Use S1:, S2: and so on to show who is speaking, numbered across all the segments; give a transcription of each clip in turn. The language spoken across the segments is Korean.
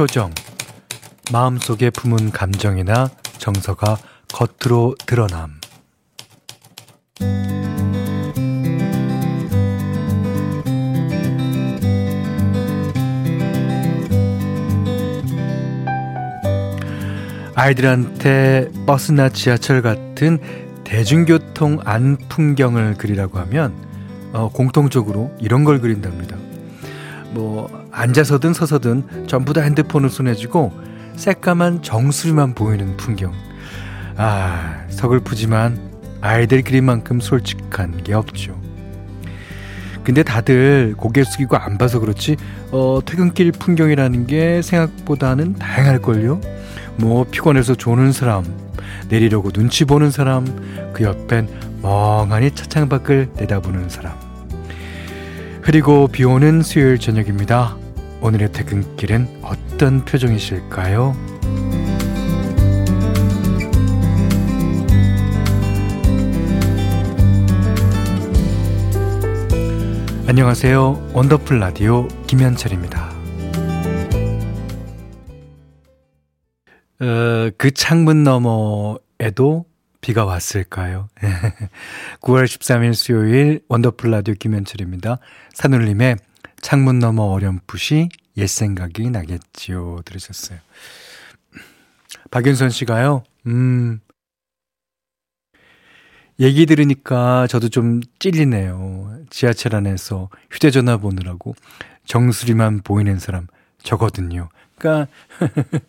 S1: 표정, 마음속에 품은 감정이나 정서가 겉으로 드러남. 아이들한테 버스나 지하철 같은 대중교통 안 풍경을 그리라고 하면 어, 공통적으로 이런 걸 그린답니다. 뭐 앉아서든 서서든 전부 다 핸드폰을 손에 쥐고 새까만 정수리만 보이는 풍경. 아 서글프지만 아이들 그림만큼 솔직한 게 없죠. 근데 다들 고개 숙이고 안 봐서 그렇지 어, 퇴근길 풍경이라는 게 생각보다는 다양할걸요. 뭐 피곤해서 조는 사람, 내리려고 눈치 보는 사람, 그 옆엔 멍하니 차창 밖을 내다보는 사람. 흐리고 비 오는 수요일 저녁입니다. 오늘의 퇴근길은 어떤 표정이실까요? 안녕하세요. 원더풀 라디오 김현철입니다. 어, 그 창문 너머에도 비가 왔을까요? 9월 13일 수요일 원더풀 라디오 김현철입니다. 산울림의 창문 너머 어렴풋이 옛 생각이 나겠지요. 들으셨어요. 박윤선 씨가요, 음, 얘기 들으니까 저도 좀 찔리네요. 지하철 안에서 휴대전화 보느라고 정수리만 보이는 사람 저거든요. 그러니까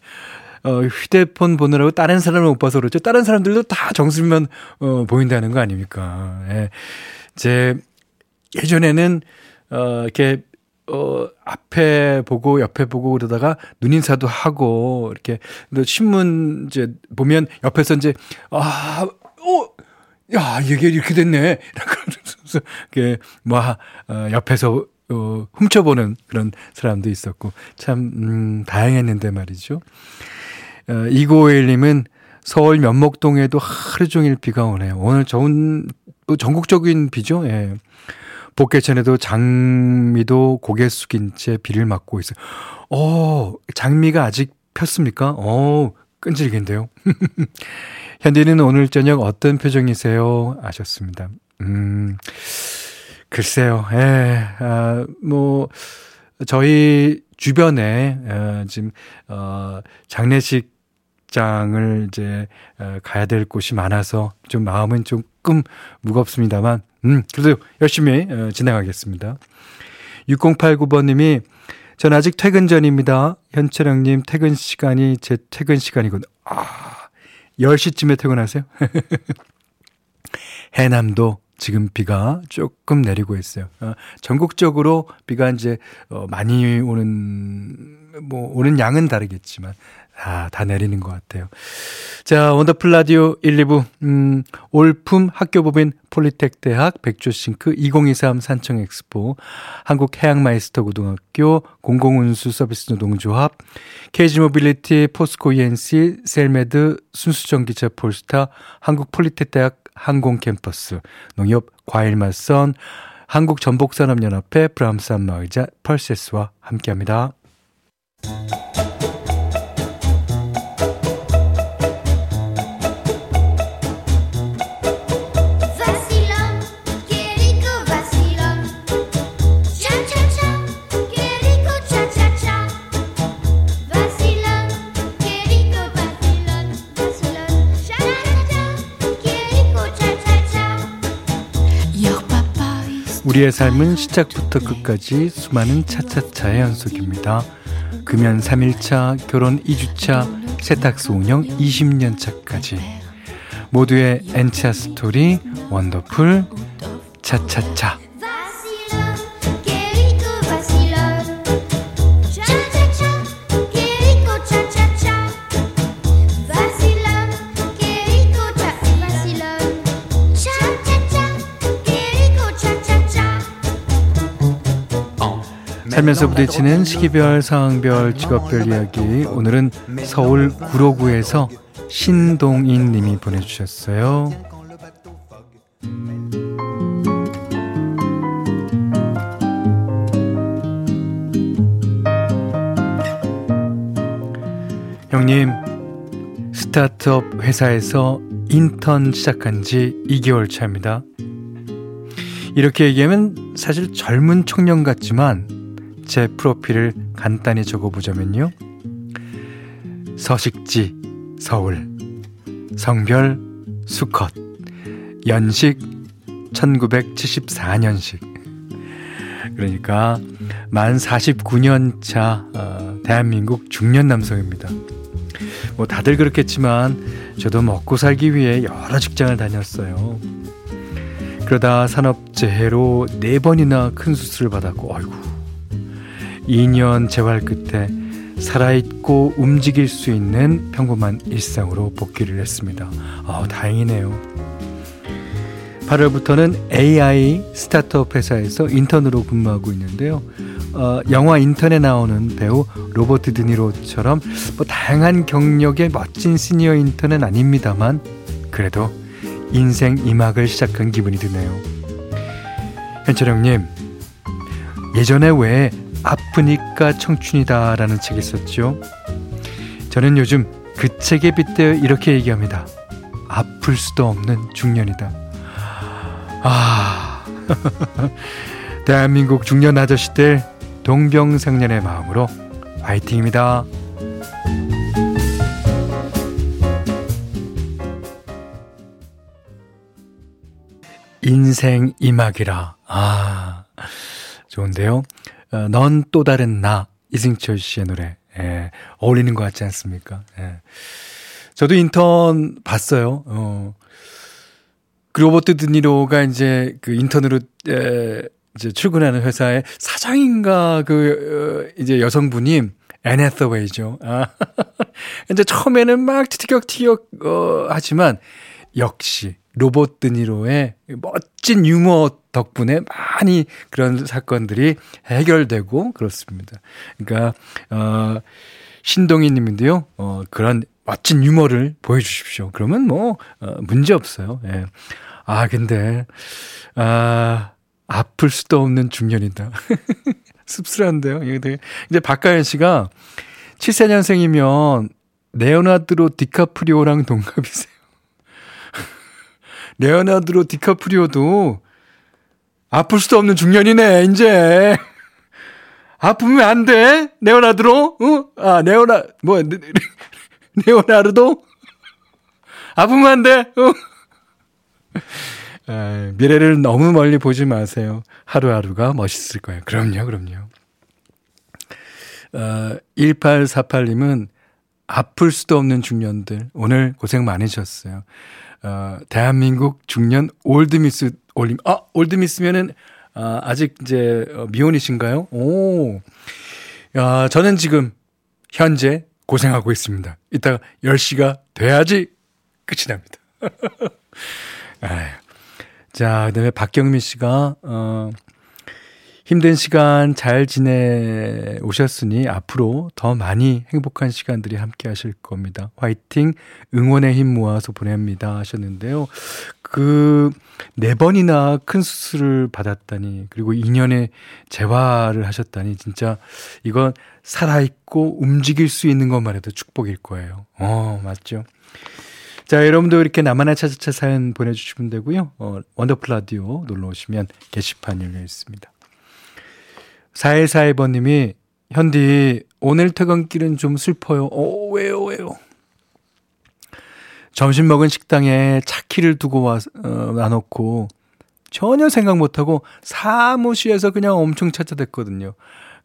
S1: 어, 휴대폰 보느라고 다른 사람을 못 봐서 그렇죠. 다른 사람들도 다 정수리만 어, 보인다는 거 아닙니까? 예. 제 예전에는 어, 이렇게 어, 앞에 보고 옆에 보고 그러다가 눈인사도 하고 이렇게 신문 이제 보면 옆에서 이제 아, 어, 야, 이게 이렇게 됐네. 이러면서 이렇게 뭐 어, 옆에서 어, 훔쳐보는 그런 사람도 있었고 참 음, 다양했는데 말이죠. 어, 2951님은 서울 면목동에도 하루 종일 비가 오네요. 오늘 좋은, 뭐 전국적인 비죠? 예. 복개천에도 장미도 고개 숙인 채 비를 맞고 있어요. 어, 장미가 아직 폈습니까? 어, 끈질긴데요. 현디는 오늘 저녁 어떤 표정이세요? 아셨습니다. 음, 글쎄요. 예, 아, 뭐, 저희 주변에, 어, 지금, 어, 장례식 장을 이제 어, 가야 될 곳이 많아서 좀 마음은 조금 무겁습니다만 음 그래도 열심히 어, 진행하겠습니다. 6089번님이 전 아직 퇴근 전입니다. 현철형님 퇴근 시간이 제 퇴근 시간이군. 아 10시쯤에 퇴근하세요? 해남도 지금 비가 조금 내리고 있어요. 어, 전국적으로 비가 이제 어, 많이 오는 뭐 오는 양은 다르겠지만 아, 다 내리는 것 같아요. 자, 원더풀 라디오 1, 2부, 음, 올품 학교법인 폴리텍 대학 백조싱크 2023 산청 엑스포, 한국 해양 마이스터 고등학교 공공운수 서비스 노동조합, KG 모빌리티 포스코 E&C 셀메드 순수전기차 폴스타, 한국 폴리텍 대학 항공 캠퍼스, 농협 과일 맛선, 한국 전복산업연합회 브람스 안마의자 펄세스와 함께합니다. 우리의 삶은 시작부터 끝까지 수많은 차차차의 연속입니다. 금연 3일차, 결혼 2주차, 세탁소 운영 20년차까지 모두의 엔차 스토리 원더풀 차차차 살면서 부딪히는 시기별, 상황별, 직업별 이야기. 오늘은 서울 구로구에서 신동인 님이 보내주셨어요. 현철형님, 스타트업 회사에서 인턴 시작한 지 2개월 차입니다. 이렇게 얘기하면 사실 젊은 청년 같지만 제 프로필을 간단히 적어보자면요. 서식지, 서울. 성별, 수컷. 연식, 1974년식. 그러니까 만 49년 차 어, 대한민국 중년 남성입니다. 뭐 다들 그렇겠지만 저도 먹고 살기 위해 여러 직장을 다녔어요. 그러다 산업재해로 네 번이나 큰 수술을 받았고, 아이고. 2년 재활 끝에 살아있고 움직일 수 있는 평범한 일상으로 복귀를 했습니다. 아, 다행이네요. 8월부터는 AI 스타트업 회사에서 인턴으로 근무하고 있는데요. 어, 영화 인턴에 나오는 배우 로버트 드니로처럼 뭐 다양한 경력의 멋진 시니어 인턴은 아닙니다만 그래도 인생 이막을 시작한 기분이 드네요. 현철형님, 예전에 왜 아프니까 청춘이다라는 책이 있었죠? 저는 요즘 그 책에 빗대어 이렇게 얘기합니다. 아플 수도 없는 중년이다. 아, 대한민국 중년 아저씨들 동병상련의 마음으로 화이팅입니다. 인생 이막이라. 아, 좋은데요. 어, 넌또 다른 나. 이승철 씨의 노래. 예, 어울리는 것 같지 않습니까? 예. 저도 인턴 봤어요. 어. 그 로버트 드니로가 이제 그 인턴으로 에, 이제 출근하는 회사의 사장인가 그 어, 이제 여성분이 애네서웨이죠. 아. 이제 처음에는 막 티격티격 어 하지만 역시 로봇 드니로의 멋진 유머 덕분에 많이 그런 사건들이 해결되고 그렇습니다. 그러니까 어 신동희 님인데요. 어 그런 멋진 유머를 보여 주십시오. 그러면 뭐 어, 문제 없어요. 예. 아 근데 아 아플 수도 없는 중년이다. 씁쓸한데요. 이게 이제 박가연 씨가 74년생이면 레오나드로 디카프리오랑 동갑이세요. 레오나드로 디카프리오도 아플 수도 없는 중년이네, 이제. 아프면 안 돼? 레오나드로? 어? 아, 레오나, 뭐, 레오나르도? 아프면 안 돼? 어? 아, 미래를 너무 멀리 보지 마세요. 하루하루가 멋있을 거예요. 그럼요, 그럼요. 어, 1848님은 아플 수도 없는 중년들. 오늘 고생 많으셨어요. 어, 대한민국 중년 올드미스 올림. 아, 올드미스면은 아, 아직 이제 어, 미혼이신가요? 오. 야, 저는 지금 현재 고생하고 있습니다. 이따가 10시가 돼야지 끝이 납니다. 아유. 자, 그 다음에 박경민 씨가, 어, 힘든 시간 잘 지내 오셨으니 앞으로 더 많이 행복한 시간들이 함께 하실 겁니다. 화이팅! 응원의 힘 모아서 보냅니다. 하셨는데요. 그, 네 번이나 큰 수술을 받았다니, 그리고 2년의 재활을 하셨다니, 진짜 이건 살아있고 움직일 수 있는 것만 해도 축복일 거예요. 어, 맞죠? 자, 여러분도 이렇게 나만의 차차차 사연 보내주시면 되고요. 어, 원더풀 라디오 놀러 오시면 게시판 열려 있습니다. 4141번님이, 현디, 오늘 퇴근길은 좀 슬퍼요. 어, 왜요, 왜요? 점심 먹은 식당에 차키를 두고 와, 어, 놔놓고 전혀 생각 못하고 사무실에서 그냥 엄청 찾아댔거든요.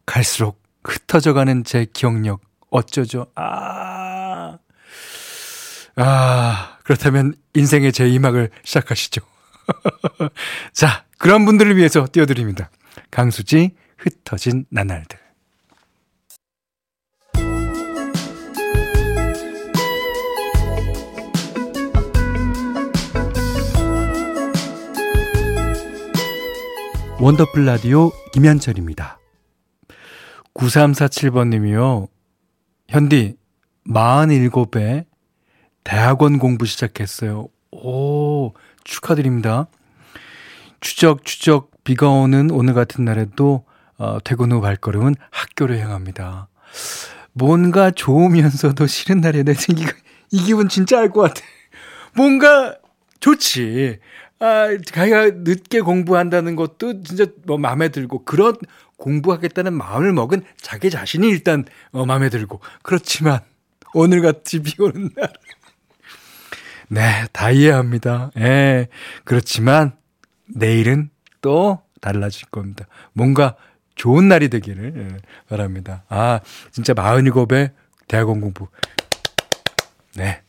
S1: 갈수록 흩어져 가는 제 기억력 어쩌죠? 아, 아, 그렇다면 인생의 제 이막을 시작하시죠. 자, 그런 분들을 위해서 띄워드립니다. 강수지, 흩어진 나날들. 원더풀 라디오 김현철입니다. 9347번님이요. 현디, 47에 대학원 공부 시작했어요. 오, 축하드립니다. 추적, 추적, 비가 오는 오늘 같은 날에도 어, 퇴근 후 발걸음은 학교를 향합니다. 뭔가 좋으면서도 싫은 날이 내 생기가 이 기분 진짜 알 것 같아. 뭔가 좋지. 아, 자기가 늦게 공부한다는 것도 진짜 뭐 마음에 들고 그런 공부하겠다는 마음을 먹은 자기 자신이 일단 어, 마음에 들고 그렇지만 오늘같이 비 오는 날 네, 다 이해합니다. 예. 그렇지만 내일은 또 달라질 겁니다. 뭔가 좋은 날이 되기를 예, 바랍니다. 아, 진짜 47에 대학원 공부. 네.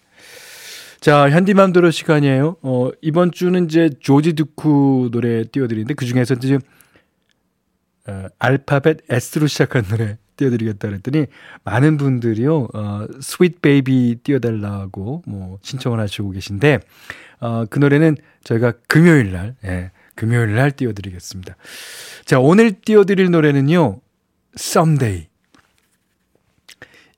S1: 자, 현디맘대로 시간이에요. 어, 이번 주는 이제 조지 두쿠 노래 띄워드리는데 그 중에서 지금 어, 알파벳 S로 시작한 노래 띄워드리겠다 그랬더니 많은 분들이요, 어, Sweet Baby 띄워달라고 뭐 신청을 하시고 계신데, 어, 그 노래는 저희가 금요일 날, 예, 금요일 날 띄워드리겠습니다. 자, 오늘 띄워드릴 노래는요, Someday.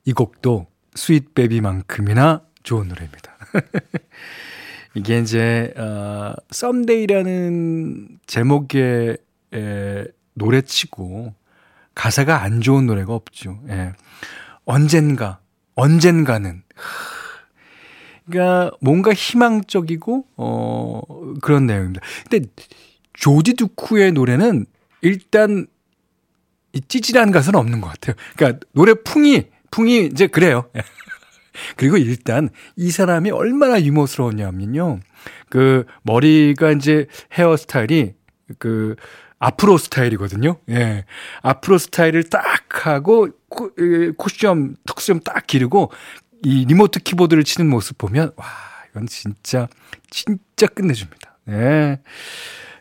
S1: 이 곡도 Sweet Baby만큼이나 좋은 노래입니다. 이게 이제, 어, Someday라는 제목의 에, 노래치고 가사가 안 좋은 노래가 없죠. 예. 언젠가, 언젠가는. 그러니까 뭔가 희망적이고, 어, 그런 내용입니다. 근데 조지 두쿠의 노래는 일단 이 찌질한 가사는 없는 것 같아요. 그러니까 노래 풍이, 풍이 이제 그래요. 그리고 일단 이 사람이 얼마나 유머스러웠냐면요. 그 머리가 이제 헤어스타일이 그 앞으로 스타일이거든요. 예. 앞으로 스타일을 딱 하고 코, 쿠션, 턱수염 딱 기르고 이 리모트 키보드를 치는 모습 보면 와, 이건 진짜 진짜 끝내줍니다. 예.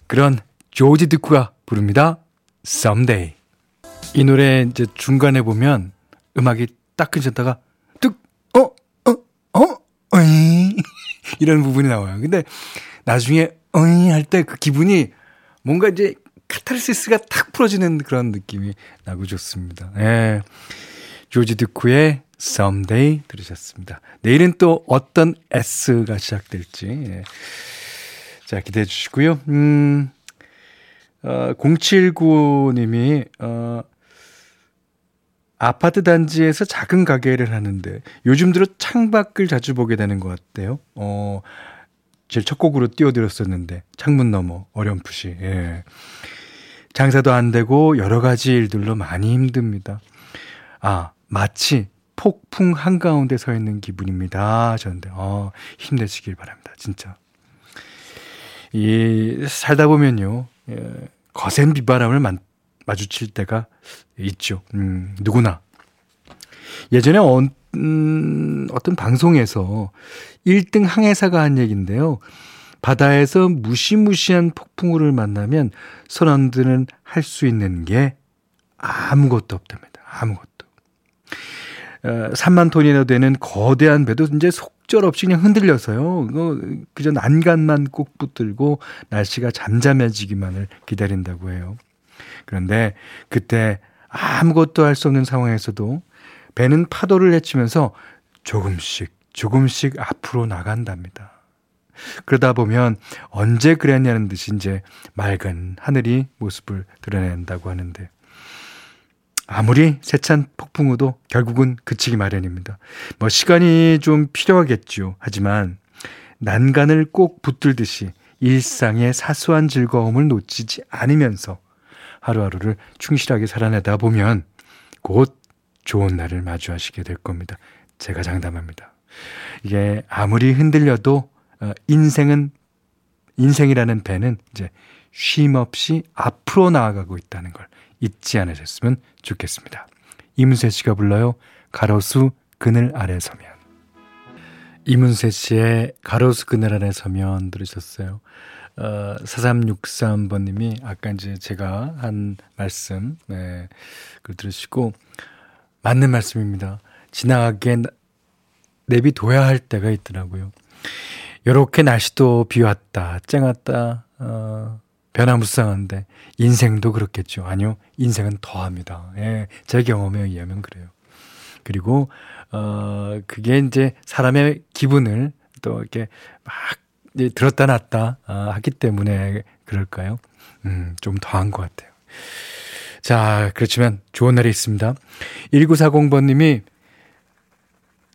S1: 그런 조지 드쿠가 부릅니다. Someday. 이 노래 이제 중간에 보면 음악이 딱 끊겼다가 뚝, 어, 어, 어, 어이. 이런 부분이 나와요. 근데 나중에 어이 할 때 그 기분이 뭔가 이제 카타르시스가 탁 풀어지는 그런 느낌이 나고 좋습니다. 예. 조지 드쿠의 Someday 들으셨습니다. 내일은 또 어떤 S가 시작될지. 예. 자, 기대해 주시고요. 음, 어, 079님이, 어, 아파트 단지에서 작은 가게를 하는데 요즘 들어 창밖을 자주 보게 되는 것 같아요. 어, 제일 첫 곡으로 띄워드렸었는데 창문 너머 어렴풋이. 예. 장사도 안 되고 여러 가지 일들로 많이 힘듭니다. 아, 마치 폭풍 한가운데 서 있는 기분입니다. 저는데, 어, 힘내시길 바랍니다. 진짜. 이, 살다 보면요, 예, 거센 비바람을 마, 마주칠 때가 있죠. 음, 누구나. 예전에 어, 음, 어떤 방송에서 1등 항해사가 한 얘기인데요. 바다에서 무시무시한 폭풍우를 만나면 선원들은 할 수 있는 게 아무것도 없답니다. 아무것도. 어, 3만 톤이나 되는 거대한 배도 이제 속 절없이 그냥 흔들려서요. 그 그저 난간만 꼭 붙들고 날씨가 잠잠해지기만을 기다린다고 해요. 그런데 그때 아무것도 할 수 없는 상황에서도 배는 파도를 헤치면서 조금씩 조금씩 앞으로 나간답니다. 그러다 보면 언제 그랬냐는 듯이 이제 맑은 하늘이 모습을 드러낸다고 하는데 아무리 세찬 폭풍우도 결국은 그치기 마련입니다. 뭐 시간이 좀 필요하겠죠. 하지만 난간을 꼭 붙들듯이 일상의 사소한 즐거움을 놓치지 않으면서 하루하루를 충실하게 살아내다 보면 곧 좋은 날을 마주하시게 될 겁니다. 제가 장담합니다. 이게 아무리 흔들려도 어, 인생은 인생이라는 배는 이제 쉼 없이 앞으로 나아가고 있다는 걸 잊지 않으셨으면 좋겠습니다. 이문세 씨가 불러요. 가로수 그늘 아래 서면. 이문세 씨의 가로수 그늘 아래 서면 들으셨어요. 어, 4363번님이 아까 이제 제가 한 말씀, 네, 그걸 들으시고, 맞는 말씀입니다. 지나가기엔 내비둬야 할 때가 있더라고요. 요렇게 날씨도 비 왔다, 쨍 왔다, 어, 변화무쌍한데, 인생도 그렇겠죠. 아니요, 인생은 더합니다. 예, 제 경험에 의하면 그래요. 그리고, 어, 그게 이제 사람의 기분을 또 이렇게 막 들었다 놨다 어, 하기 때문에 그럴까요? 음, 좀 더한 것 같아요. 자, 그렇지만 좋은 날이 있습니다. 1940번님이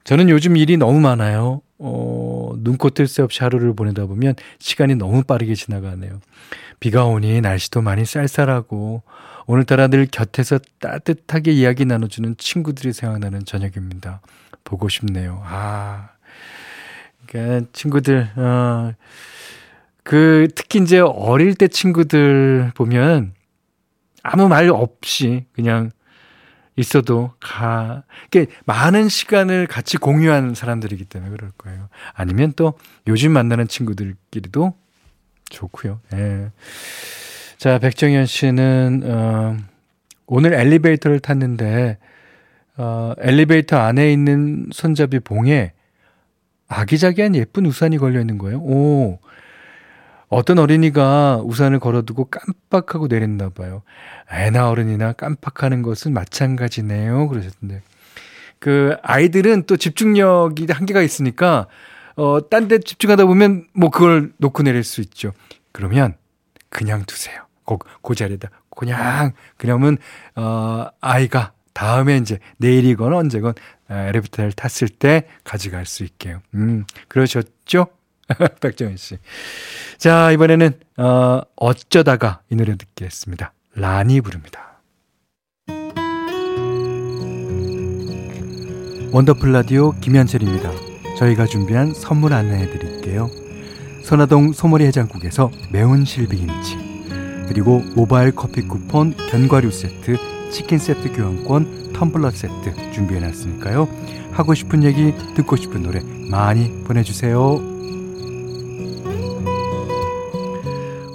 S1: 저는 요즘 일이 너무 많아요. 어, 눈코 뜰 새 없이 하루를 보내다 보면 시간이 너무 빠르게 지나가네요. 비가 오니 날씨도 많이 쌀쌀하고 오늘따라 늘 곁에서 따뜻하게 이야기 나눠주는 친구들이 생각나는 저녁입니다. 보고 싶네요. 아, 그러니까 친구들, 어, 그 특히 이제 어릴 때 친구들 보면 아무 말 없이 그냥 있어도 가, 그 많은 시간을 같이 공유한 사람들이기 때문에 그럴 거예요. 아니면 또 요즘 만나는 친구들끼리도 좋고요. 예. 자, 백정현 씨는 어, 오늘 엘리베이터를 탔는데 어, 엘리베이터 안에 있는 손잡이 봉에 아기자기한 예쁜 우산이 걸려 있는 거예요. 오. 어떤 어린이가 우산을 걸어두고 깜빡하고 내렸나 봐요. 애나 어른이나 깜빡하는 것은 마찬가지네요. 그러셨는데. 그 아이들은 또 집중력이 한계가 있으니까 어, 딴 데 집중하다 보면 뭐 그걸 놓고 내릴 수 있죠. 그러면 그냥 두세요. 그, 그 자리에다. 그냥, 그러면, 어, 아이가 다음에 이제 내일이건 언제건 엘리베이터를 탔을 때 가져갈 수 있게요. 음, 그러셨죠? 백정현 씨. 자, 이번에는, 어, 어쩌다가 이 노래 듣겠습니다. 라니 부릅니다. 원더풀 라디오 김현철입니다. 저희가 준비한 선물 안내해 드릴게요. 선화동 소머리 해장국에서 매운 실비김치 그리고 모바일 커피 쿠폰 견과류 세트 치킨 세트 교환권 텀블러 세트 준비해 놨으니까요. 하고 싶은 얘기 듣고 싶은 노래 많이 보내주세요.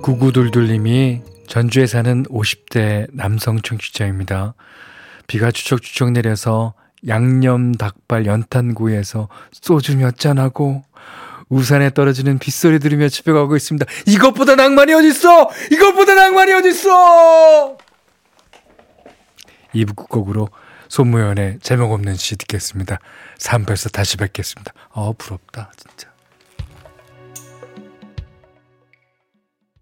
S1: 구구둘둘님이 전주에 사는 50대 남성 청취자입니다. 비가 추적추적 내려서 양념 닭발 연탄구이에서 소주 몇 잔하고 우산에 떨어지는 빗소리 들으며 집에 가고 있습니다. 이것보다 낭만이 어딨어! 이것보다 낭만이 어딨어! 2부 끝곡으로 손무연의 제목 없는 시 듣겠습니다. 3패에서 다시 뵙겠습니다. 어, 부럽다, 진짜.